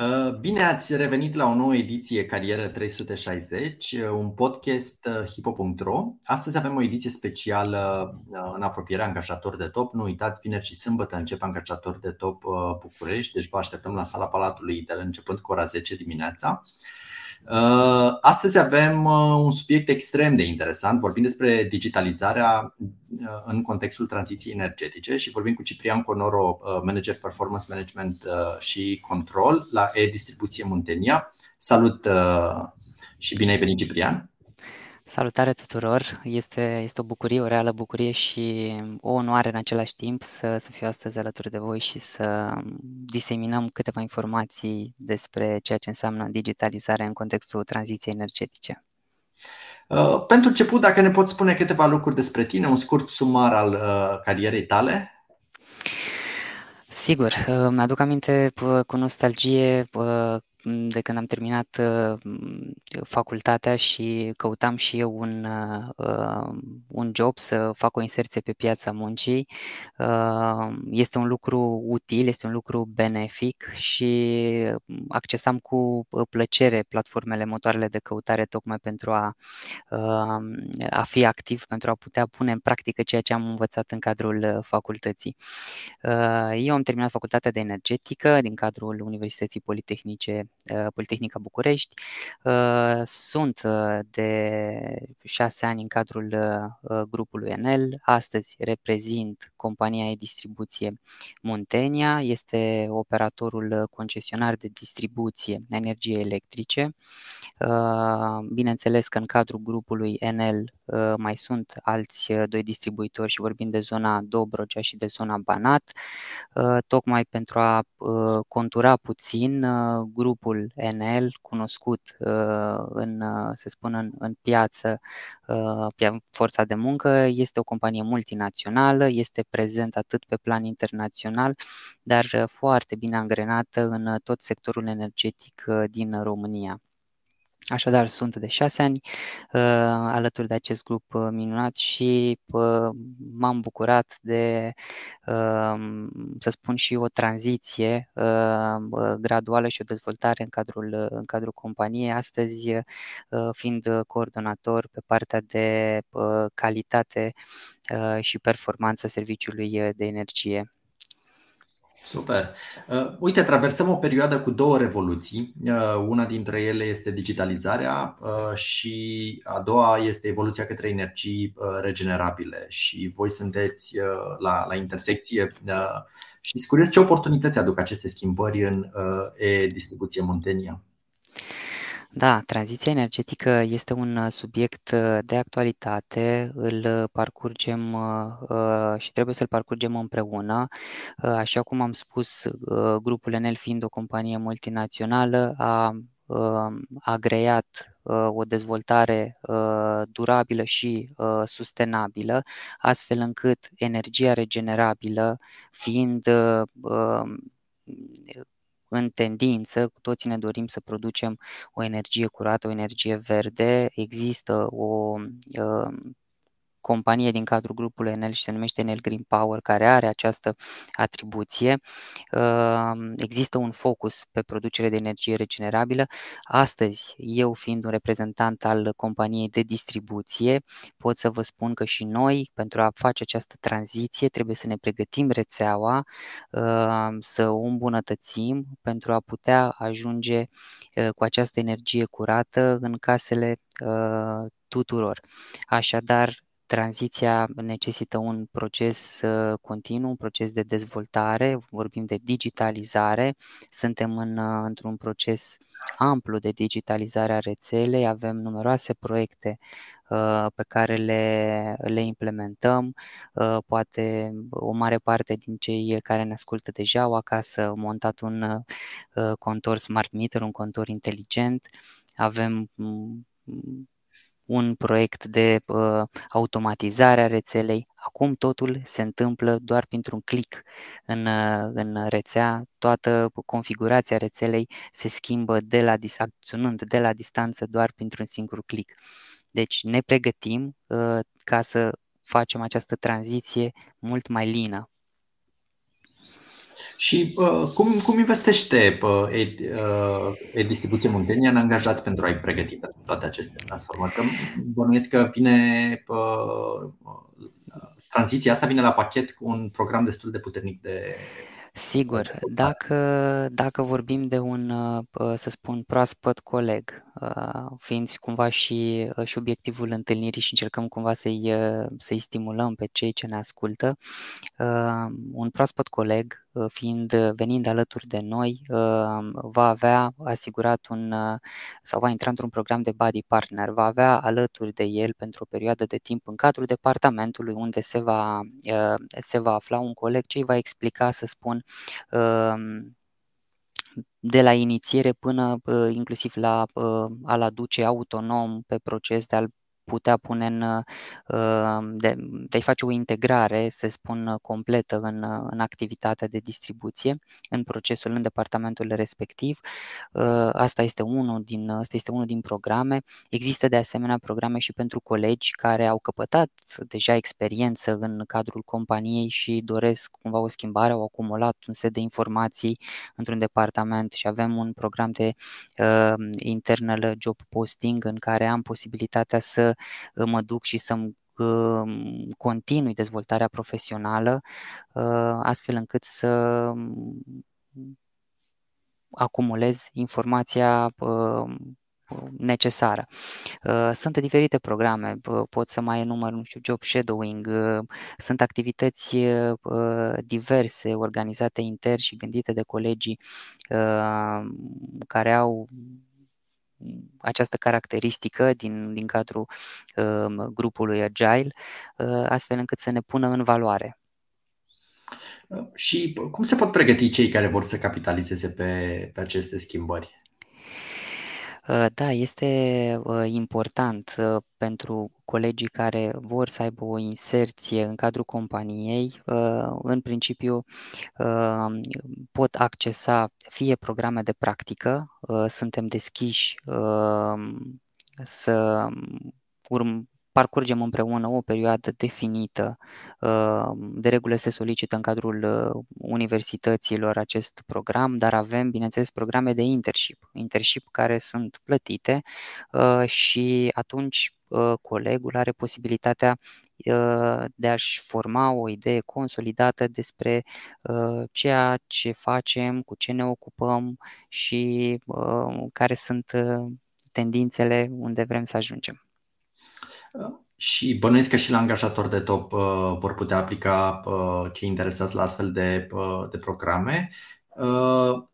Uh, bine ați revenit la o nouă ediție Carieră 360, uh, un podcast uh, hipo.ro. Astăzi avem o ediție specială în apropierea angajator de top. Nu uitați, vineri și sâmbătă începe angajator de top București, deci vă așteptăm la sala Palatului de începând cu ora 10 dimineața. Uh, astăzi avem uh, un subiect extrem de interesant. Vorbim despre digitalizarea uh, în contextul tranziției energetice și vorbim cu Ciprian Conoro, manager performance management și control la e-distribuție Muntenia. Salut și bine ai venit, Ciprian! Salutare tuturor! Este, este o bucurie, o reală bucurie și o onoare în același timp să, să fiu astăzi alături de voi și să diseminăm câteva informații despre ceea ce înseamnă digitalizarea în contextul tranziției energetice. Uh, pentru început, dacă ne poți spune câteva lucruri despre tine, un scurt sumar al uh, carierei tale? Sigur, uh, mi-aduc aminte cu nostalgie de când am terminat uh, facultatea și căutam și eu un, uh, un job să fac o inserție pe piața muncii. Uh, este un lucru util, este un lucru benefic și accesam cu plăcere platformele, motoarele de căutare tocmai pentru a, a fi activ, pentru a putea pune în practică ceea ce am învățat în cadrul facultății. Eu am terminat facultatea de energetică din cadrul Universității Politehnice Uh, Politehnica București. Uh, sunt uh, de șase ani în cadrul grupului Enel. Astăzi reprezint compania de distribuție Muntenia. Este operatorul concesionar de distribuție energie electrice. Bineînțeles că în cadrul grupului Enel mai sunt alți doi distribuitori și vorbim de zona Dobrogea și de zona Banat, tocmai pentru a contura puțin grupul grupul Enel, cunoscut uh, în, uh, să spun, în, în piață, uh, pe forța de muncă, este o companie multinațională, este prezent atât pe plan internațional, dar foarte bine angrenată în tot sectorul energetic din România. Așadar, sunt de șase ani uh, alături de acest grup uh, minunat și uh, m-am bucurat de, uh, să spun, și o tranziție uh, graduală și o dezvoltare în cadrul, în cadrul companiei. Astăzi, uh, fiind coordonator pe partea de uh, calitate uh, și performanță serviciului de energie. Super. Uh, uite, traversăm o perioadă cu două revoluții. Uh, una dintre ele este digitalizarea uh, și a doua este evoluția către energii uh, regenerabile. Și voi sunteți uh, la, la intersecție uh, și sunt curios ce oportunități aduc aceste schimbări în uh, e-distribuție Muntenia. Da, tranziția energetică este un uh, subiect uh, de actualitate, îl uh, parcurgem și trebuie să-l parcurgem împreună. Așa cum am spus, grupul Enel fiind o companie multinațională a agreat o dezvoltare durabilă și sustenabilă, astfel încât energia regenerabilă fiind în tendință, cu toții ne dorim să producem o energie curată, o energie verde. Există o uh, companie din cadrul grupului Enel și se numește Enel Green Power, care are această atribuție. Ehm, există un focus pe producere de energie regenerabilă. Astăzi, eu fiind un reprezentant al companiei de distribuție, pot să vă spun că și noi, pentru a face această tranziție, trebuie să ne pregătim rețeaua, ehm, să o îmbunătățim pentru a putea ajunge cu această energie curată în casele tuturor. Așadar, Tranziția necesită un proces uh, continuu, un proces de dezvoltare, vorbim de digitalizare, suntem în, uh, într-un proces amplu de digitalizare a rețelei, avem numeroase proiecte uh, pe care le, le implementăm. Poate o mare parte din cei care ne ascultă deja au acasă montat un contor smart meter, un contor inteligent. Avem mm, un proiect de uh, automatizare a rețelei. Acum totul se întâmplă doar printr-un click în, uh, în rețea, toată configurația rețelei se schimbă de la, acționând de la distanță doar printr-un singur click. Deci ne pregătim uh, ca să facem această tranziție mult mai lină și uh, cum, cum investește uh, e, distribuție Muntenia în angajați pentru a-i pregăti pentru toate aceste transformări? Că bănuiesc că vine uh, tranziția asta vine la pachet cu un program destul de puternic de Sigur, dacă, dacă vorbim de un, să spun, proaspăt coleg, fiind cumva și, și obiectivul întâlnirii și încercăm cumva să-i, să-i stimulăm pe cei ce ne ascultă, un proaspăt coleg Uh, fiind uh, venind alături de noi, uh, va avea asigurat un sau va intra într-un program de body partner, va avea alături de el pentru o perioadă de timp în cadrul departamentului unde se va, se va afla un coleg ce îi va explica, să spun, de la inițiere până inclusiv la a-l aduce autonom pe proces de a-l putea pune în, uh, de, de a face o integrare, să spun, completă în, în activitatea de distribuție, în procesul, în departamentul respectiv. Uh, asta este unul din, asta este unul din programe. Există de asemenea programe și pentru colegi care au căpătat deja experiență în cadrul companiei și doresc cumva o schimbare, au acumulat un set de informații într-un departament și avem un program de uh, internal job posting în care am posibilitatea să mă duc și să-mi um, continui dezvoltarea profesională, uh, astfel încât să um, acumulez informația um, necesară. Uh, sunt diferite programe, pot să mai enumăr, nu știu, job shadowing, uh, sunt activități diverse organizate inter și gândite de colegii care au această caracteristică din, din cadrul uh, grupului Agile, uh, astfel încât să ne pună în valoare. Și cum se pot pregăti cei care vor să capitalizeze pe, pe aceste schimbări? Uh, da, este uh, important uh, pentru colegii care vor să aibă o inserție în cadrul companiei. În principiu pot accesa fie programe de practică, suntem deschiși să urm- parcurgem împreună o perioadă definită. Uh, de regulă se solicită în cadrul uh, universităților acest program, dar avem, bineînțeles, programe de internship, internship care sunt plătite uh, și atunci colegul are posibilitatea de a-și forma o idee consolidată despre ceea ce facem, cu ce ne ocupăm și care sunt tendințele unde vrem să ajungem. Și bănuiesc că și la angajator de top uh, vor putea aplica uh, cei interesați la astfel de, uh, de programe.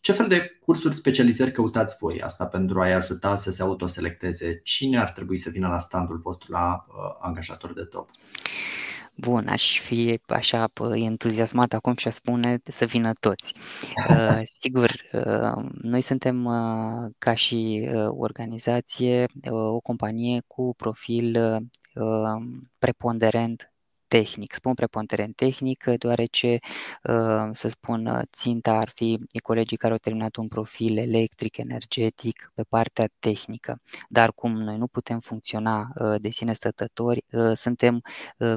Ce fel de cursuri, specializări căutați voi asta pentru a-i ajuta să se autoselecteze? Cine ar trebui să vină la standul vostru la angajator de top? Bun, aș fi așa entuziasmat acum și aș spune să vină toți. Uh, sigur, uh, noi suntem uh, ca și organizație o companie cu profil preponderent tehnic. Spun preponderent tehnic deoarece, uh, să spun, uh, ținta ar fi colegii care au terminat un profil electric, energetic, pe partea tehnică. Dar cum noi nu putem funcționa uh, de sine stătători, suntem,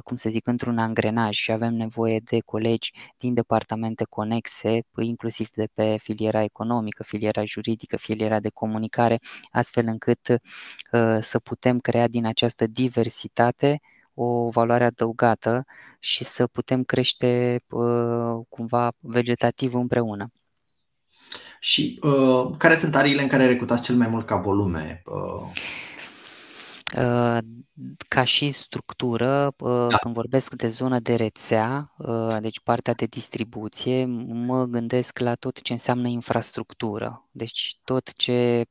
cum să zic, într-un angrenaj și avem nevoie de colegi din departamente conexe, inclusiv de pe filiera economică, filiera juridică, filiera de comunicare, astfel încât să putem crea din această diversitate o valoare adăugată și să putem crește uh, cumva vegetativ împreună. Și uh, care sunt ariile în care recrutați cel mai mult ca volume? Uh... Uh, ca și structură, uh, da. când vorbesc de zonă de rețea, uh, deci partea de distribuție, mă gândesc la tot ce înseamnă infrastructură. Deci tot ce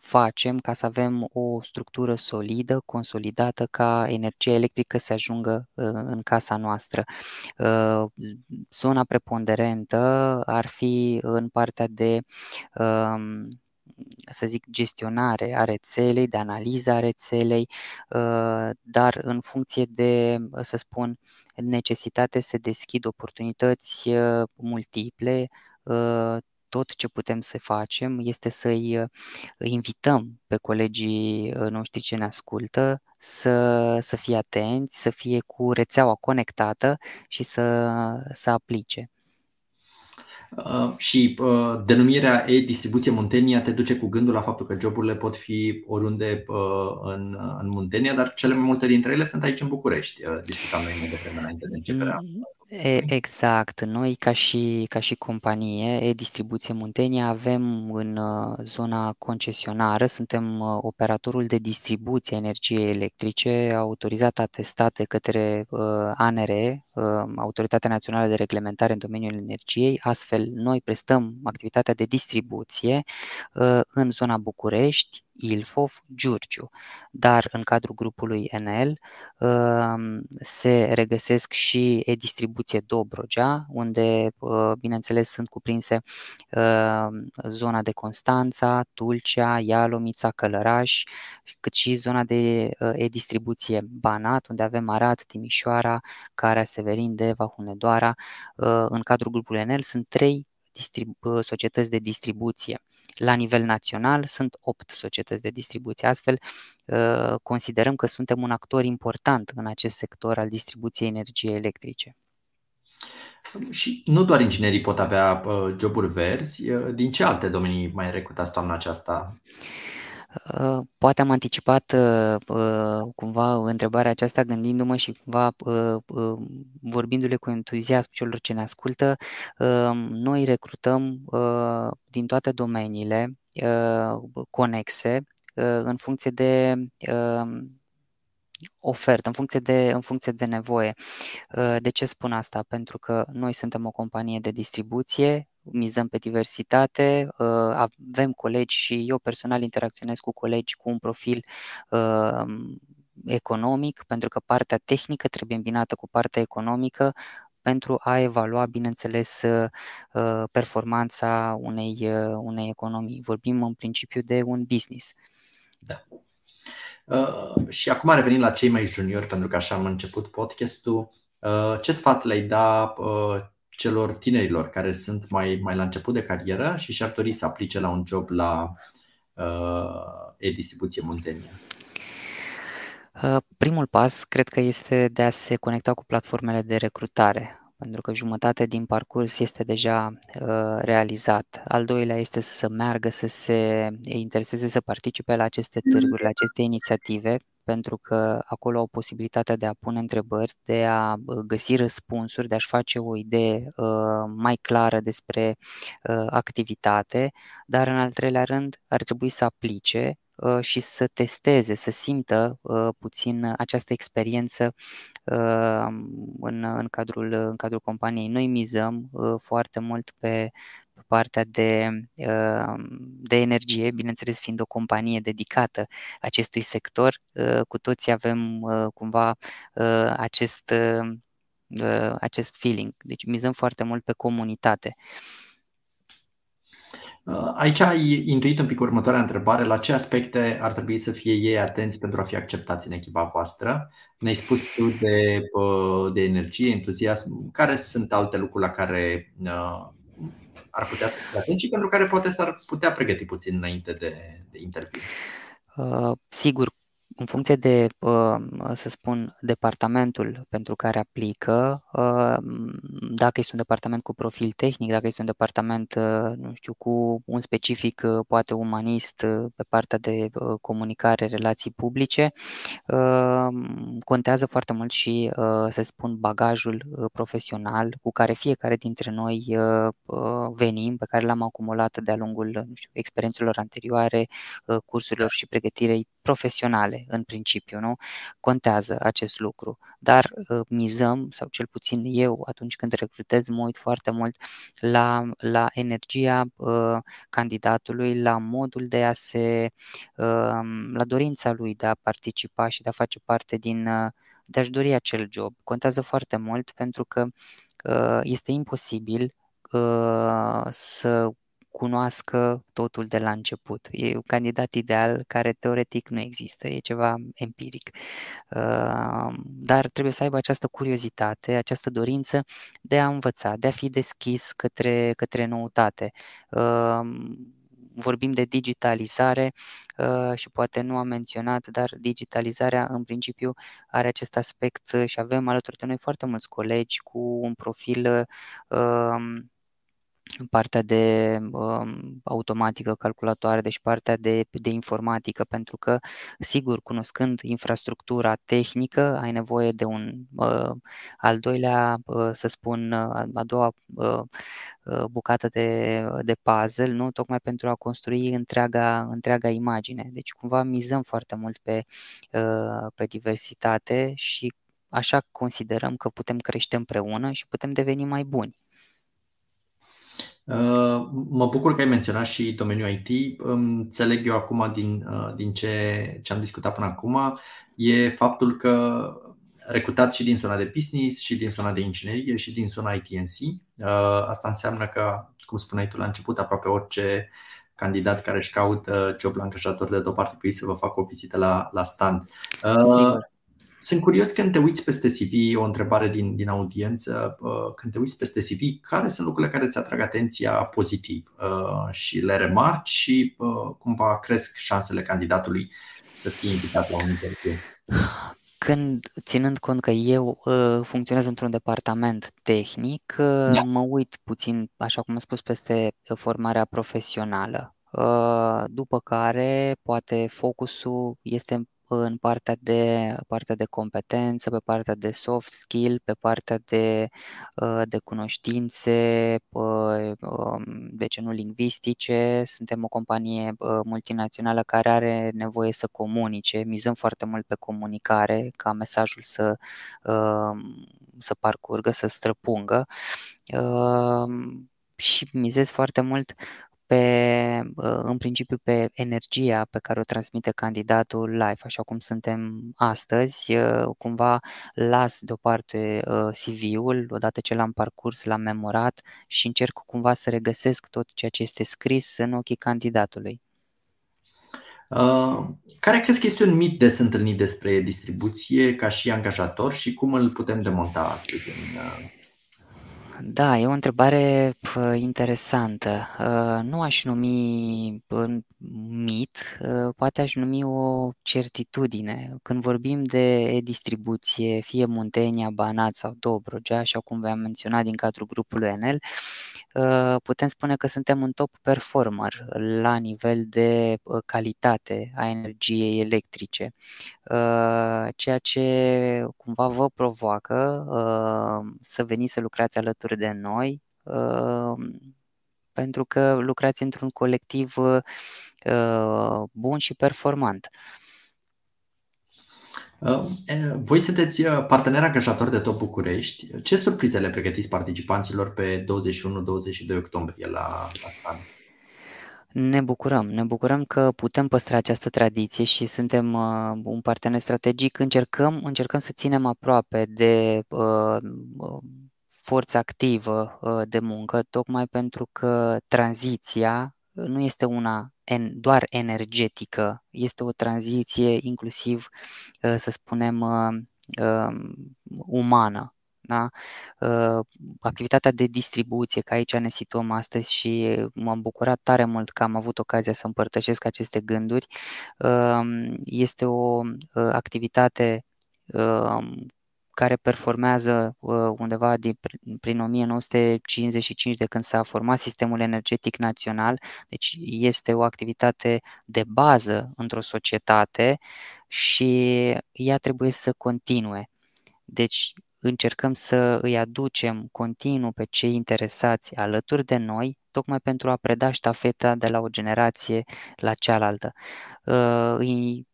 facem ca să avem o structură solidă, consolidată, ca energia electrică să ajungă în casa noastră. Zona preponderentă ar fi în partea de să zic, gestionare a rețelei, de analiză a rețelei, dar în funcție de, să spun, necesitate se deschid oportunități multiple, tot ce putem să facem este să-i invităm pe colegii noștri ce ne ascultă să, să fie atenți, să fie cu rețeaua conectată și să, să aplice. Uh, și uh, denumirea e-distribuție Muntenia te duce cu gândul la faptul că joburile pot fi oriunde uh, în, în Muntenia, dar cele mai multe dintre ele sunt aici în București. Uh, discutam noi de înainte de începerea mm, Exact. Noi, ca și, ca și companie, e-distribuție Muntenia, avem în uh, zona concesionară, suntem uh, operatorul de distribuție energiei electrice, autorizat, atestat de către uh, ANRE, Autoritatea Națională de Reglementare în domeniul energiei. Astfel, noi prestăm activitatea de distribuție în zona București, Ilfov, Giurgiu, dar în cadrul grupului NL um, se regăsesc și e-distribuție Dobrogea, unde, uh, bineînțeles, sunt cuprinse um, zona de Constanța, Tulcea, Ialomița, Călăraș, cât și zona de uh, e-distribuție Banat, unde avem Arad, Timișoara, Carea Severin, Deva, Hunedoara. Uh, în cadrul grupului NL sunt trei societăți de distribuție la nivel național sunt 8 societăți de distribuție. Astfel, uh, considerăm că suntem un actor important în acest sector al distribuției energiei electrice. Și nu doar inginerii pot avea uh, joburi verzi, uh, din ce alte domenii mai recrutați toamna aceasta? Uh, poate am anticipat uh, uh, cumva întrebarea aceasta gândindu-mă și cumva vorbindu-le cu entuziasm celor ce ne ascultă. Noi recrutăm din toate domeniile conexe în funcție de ofertă, în funcție de, în funcție de nevoie. De ce spun asta? Pentru că noi suntem o companie de distribuție, mizăm pe diversitate, uh, avem colegi și eu personal interacționez cu colegi cu un profil uh, economic, pentru că partea tehnică trebuie îmbinată cu partea economică pentru a evalua, bineînțeles, uh, performanța unei, unei economii. Vorbim în principiu de un business. Da. Uh, și acum revenim la cei mai juniori, pentru că așa am început podcastul. Uh, ce sfat le-ai da uh, celor tinerilor care sunt mai, mai la început de carieră și și-ar dori să aplice la un job la uh, e-distribuție Muntenia? Uh, primul pas cred că este de a se conecta cu platformele de recrutare pentru că jumătate din parcurs este deja uh, realizat. Al doilea este să meargă, să se intereseze să participe la aceste târguri, la aceste inițiative, pentru că acolo au posibilitatea de a pune întrebări, de a uh, găsi răspunsuri, de a-și face o idee uh, mai clară despre uh, activitate, dar în al treilea rând ar trebui să aplice uh, și să testeze, să simtă uh, puțin această experiență în, în, cadrul, în cadrul companiei. Noi mizăm uh, foarte mult pe, pe partea de, uh, de energie, bineînțeles fiind o companie dedicată acestui sector, uh, cu toții avem cumva acest, acest feeling. Deci mizăm foarte mult pe comunitate. Uh, aici ai intuit un pic următoarea întrebare. La ce aspecte ar trebui să fie ei atenți pentru a fi acceptați în echipa voastră? Ne-ai spus tu de, uh, de energie, entuziasm. Care sunt alte lucruri la care uh, ar putea să fie atenți și pentru care poate s-ar putea pregăti puțin înainte de, de interviu? Uh, sigur, în funcție de, uh, să spun, departamentul pentru care aplică, uh, dacă este un departament cu profil tehnic, dacă este un departament, uh, nu știu, cu un specific, poate umanist, pe partea de comunicare, relații publice, contează foarte mult și, să spun, bagajul profesional cu care fiecare dintre noi venim, pe care l-am acumulat de-a lungul nu știu, experiențelor anterioare, cursurilor și pregătirei profesionale în principiu, nu? Contează acest lucru, dar uh, mizăm, sau cel puțin eu, atunci când recrutez, mă uit foarte mult la, la energia uh, candidatului, la modul de a se, uh, la dorința lui de a participa și de a face parte din, uh, de a-și dori acel job. Contează foarte mult pentru că uh, este imposibil uh, să cunoască totul de la început. E un candidat ideal care teoretic nu există, e ceva empiric. Uh, dar trebuie să aibă această curiozitate, această dorință de a învăța, de a fi deschis către, către noutate uh, vorbim de digitalizare uh, și poate nu am menționat, dar digitalizarea în principiu are acest aspect și avem alături de noi foarte mulți colegi cu un profil um, partea de um, automatică, calculatoare, deci partea de, de informatică, pentru că, sigur, cunoscând infrastructura tehnică, ai nevoie de un uh, al doilea, uh, să spun, uh, a doua uh, uh, bucată de, de puzzle, nu? tocmai pentru a construi întreaga, întreaga imagine. Deci, cumva, mizăm foarte mult pe, uh, pe diversitate și așa considerăm că putem crește împreună și putem deveni mai buni. Uh, mă bucur că ai menționat și domeniul IT. Înțeleg eu acum din, uh, din ce, ce am discutat până acum, e faptul că recrutați și din zona de business, și din zona de inginerie, și din zona ITNC. Uh, asta înseamnă că, cum spuneai tu la început, aproape orice candidat care își caută job la angajator de top ar trebui să vă facă o vizită la, la stand. Sigur. Sunt curios când te uiți peste CV, o întrebare din, din audiență, uh, când te uiți peste CV, care sunt lucrurile care îți atrag atenția pozitiv uh, și le remarci și uh, cumva cresc șansele candidatului să fie invitat la un interviu? Când, ținând cont că eu uh, funcționez într-un departament tehnic, uh, da. mă uit puțin, așa cum am spus, peste formarea profesională. Uh, după care, poate, focusul este în partea de, partea de competență, pe partea de soft skill, pe partea de, uh, de cunoștințe, uh, um, de ce nu lingvistice. Suntem o companie uh, multinațională care are nevoie să comunice, mizăm foarte mult pe comunicare, ca mesajul să, um, să parcurgă, să străpungă um, și mizez foarte mult pe, în principiu pe energia pe care o transmite candidatul live, așa cum suntem astăzi. Cumva las deoparte CV-ul, odată ce l-am parcurs, l-am memorat și încerc cumva să regăsesc tot ceea ce este scris în ochii candidatului. Uh, care crezi că este un mit des întâlnit despre distribuție ca și angajator și cum îl putem demonta astăzi în, uh, da, e o întrebare interesantă. Uh, nu aș numi mit, uh, poate aș numi o certitudine. Când vorbim de distribuție, fie Muntenia, Banat sau Dobrogea, așa cum v-am menționat din cadrul grupului Enel, uh, putem spune că suntem un top performer la nivel de calitate a energiei electrice, ceea ce cumva vă provoacă să veniți să lucrați alături alături de noi, uh, pentru că lucrați într-un colectiv uh, bun și performant. Uh, voi sunteți partener angajator de Top București. Ce surprize le pregătiți participanților pe 21-22 octombrie la, la stand? Ne bucurăm, ne bucurăm că putem păstra această tradiție și suntem uh, un partener strategic. Încercăm, încercăm să ținem aproape de uh, forță activă uh, de muncă, tocmai pentru că tranziția nu este una doar energetică, este o tranziție inclusiv, uh, să spunem, uh, um, umană. Da? Activitatea de distribuție, că aici ne situăm astăzi și m-am bucurat tare mult că am avut ocazia să împărtășesc aceste gânduri, um, este o activitate um, care performează uh, undeva din, prin 1955 de când s-a format sistemul energetic național, deci este o activitate de bază într-o societate și ea trebuie să continue. Deci încercăm să îi aducem continuu pe cei interesați alături de noi, tocmai pentru a preda ștafeta de la o generație la cealaltă. Uh, îi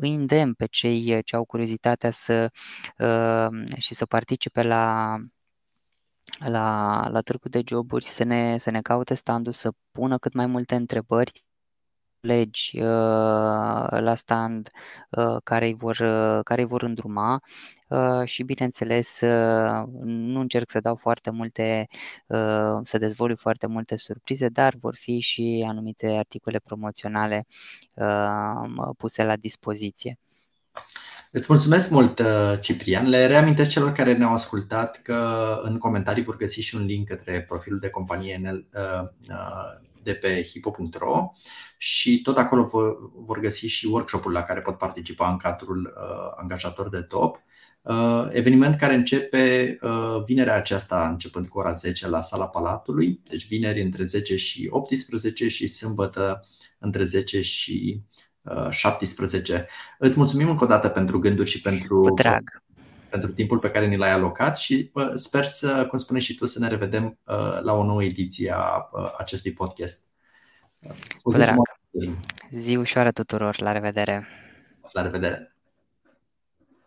îi îndemn pe cei ce au curiozitatea să uh, și să participe la la, la târgul de joburi, să ne, să ne caute standul, să pună cât mai multe întrebări colegi la stand care îi vor, care îi vor îndruma și bineînțeles nu încerc să dau foarte multe, să dezvolui foarte multe surprize, dar vor fi și anumite articole promoționale puse la dispoziție. Îți mulțumesc mult, Ciprian. Le reamintesc celor care ne-au ascultat că în comentarii vor găsi și un link către profilul de companie de pe hipo.ro și tot acolo vor găsi și workshop-ul la care pot participa în cadrul angajator de top. Eveniment care începe vinerea aceasta, începând cu ora 10 la sala Palatului, deci vineri între 10 și 18 și sâmbătă între 10 și 17. Îți mulțumim încă o dată pentru gânduri și pentru, drag. Pentru timpul pe care ni l-ai alocat și sper să, cum spune și tu, să ne revedem la o nouă ediție a acestui podcast. Cu drag. Zi ușoară tuturor, la revedere! La revedere!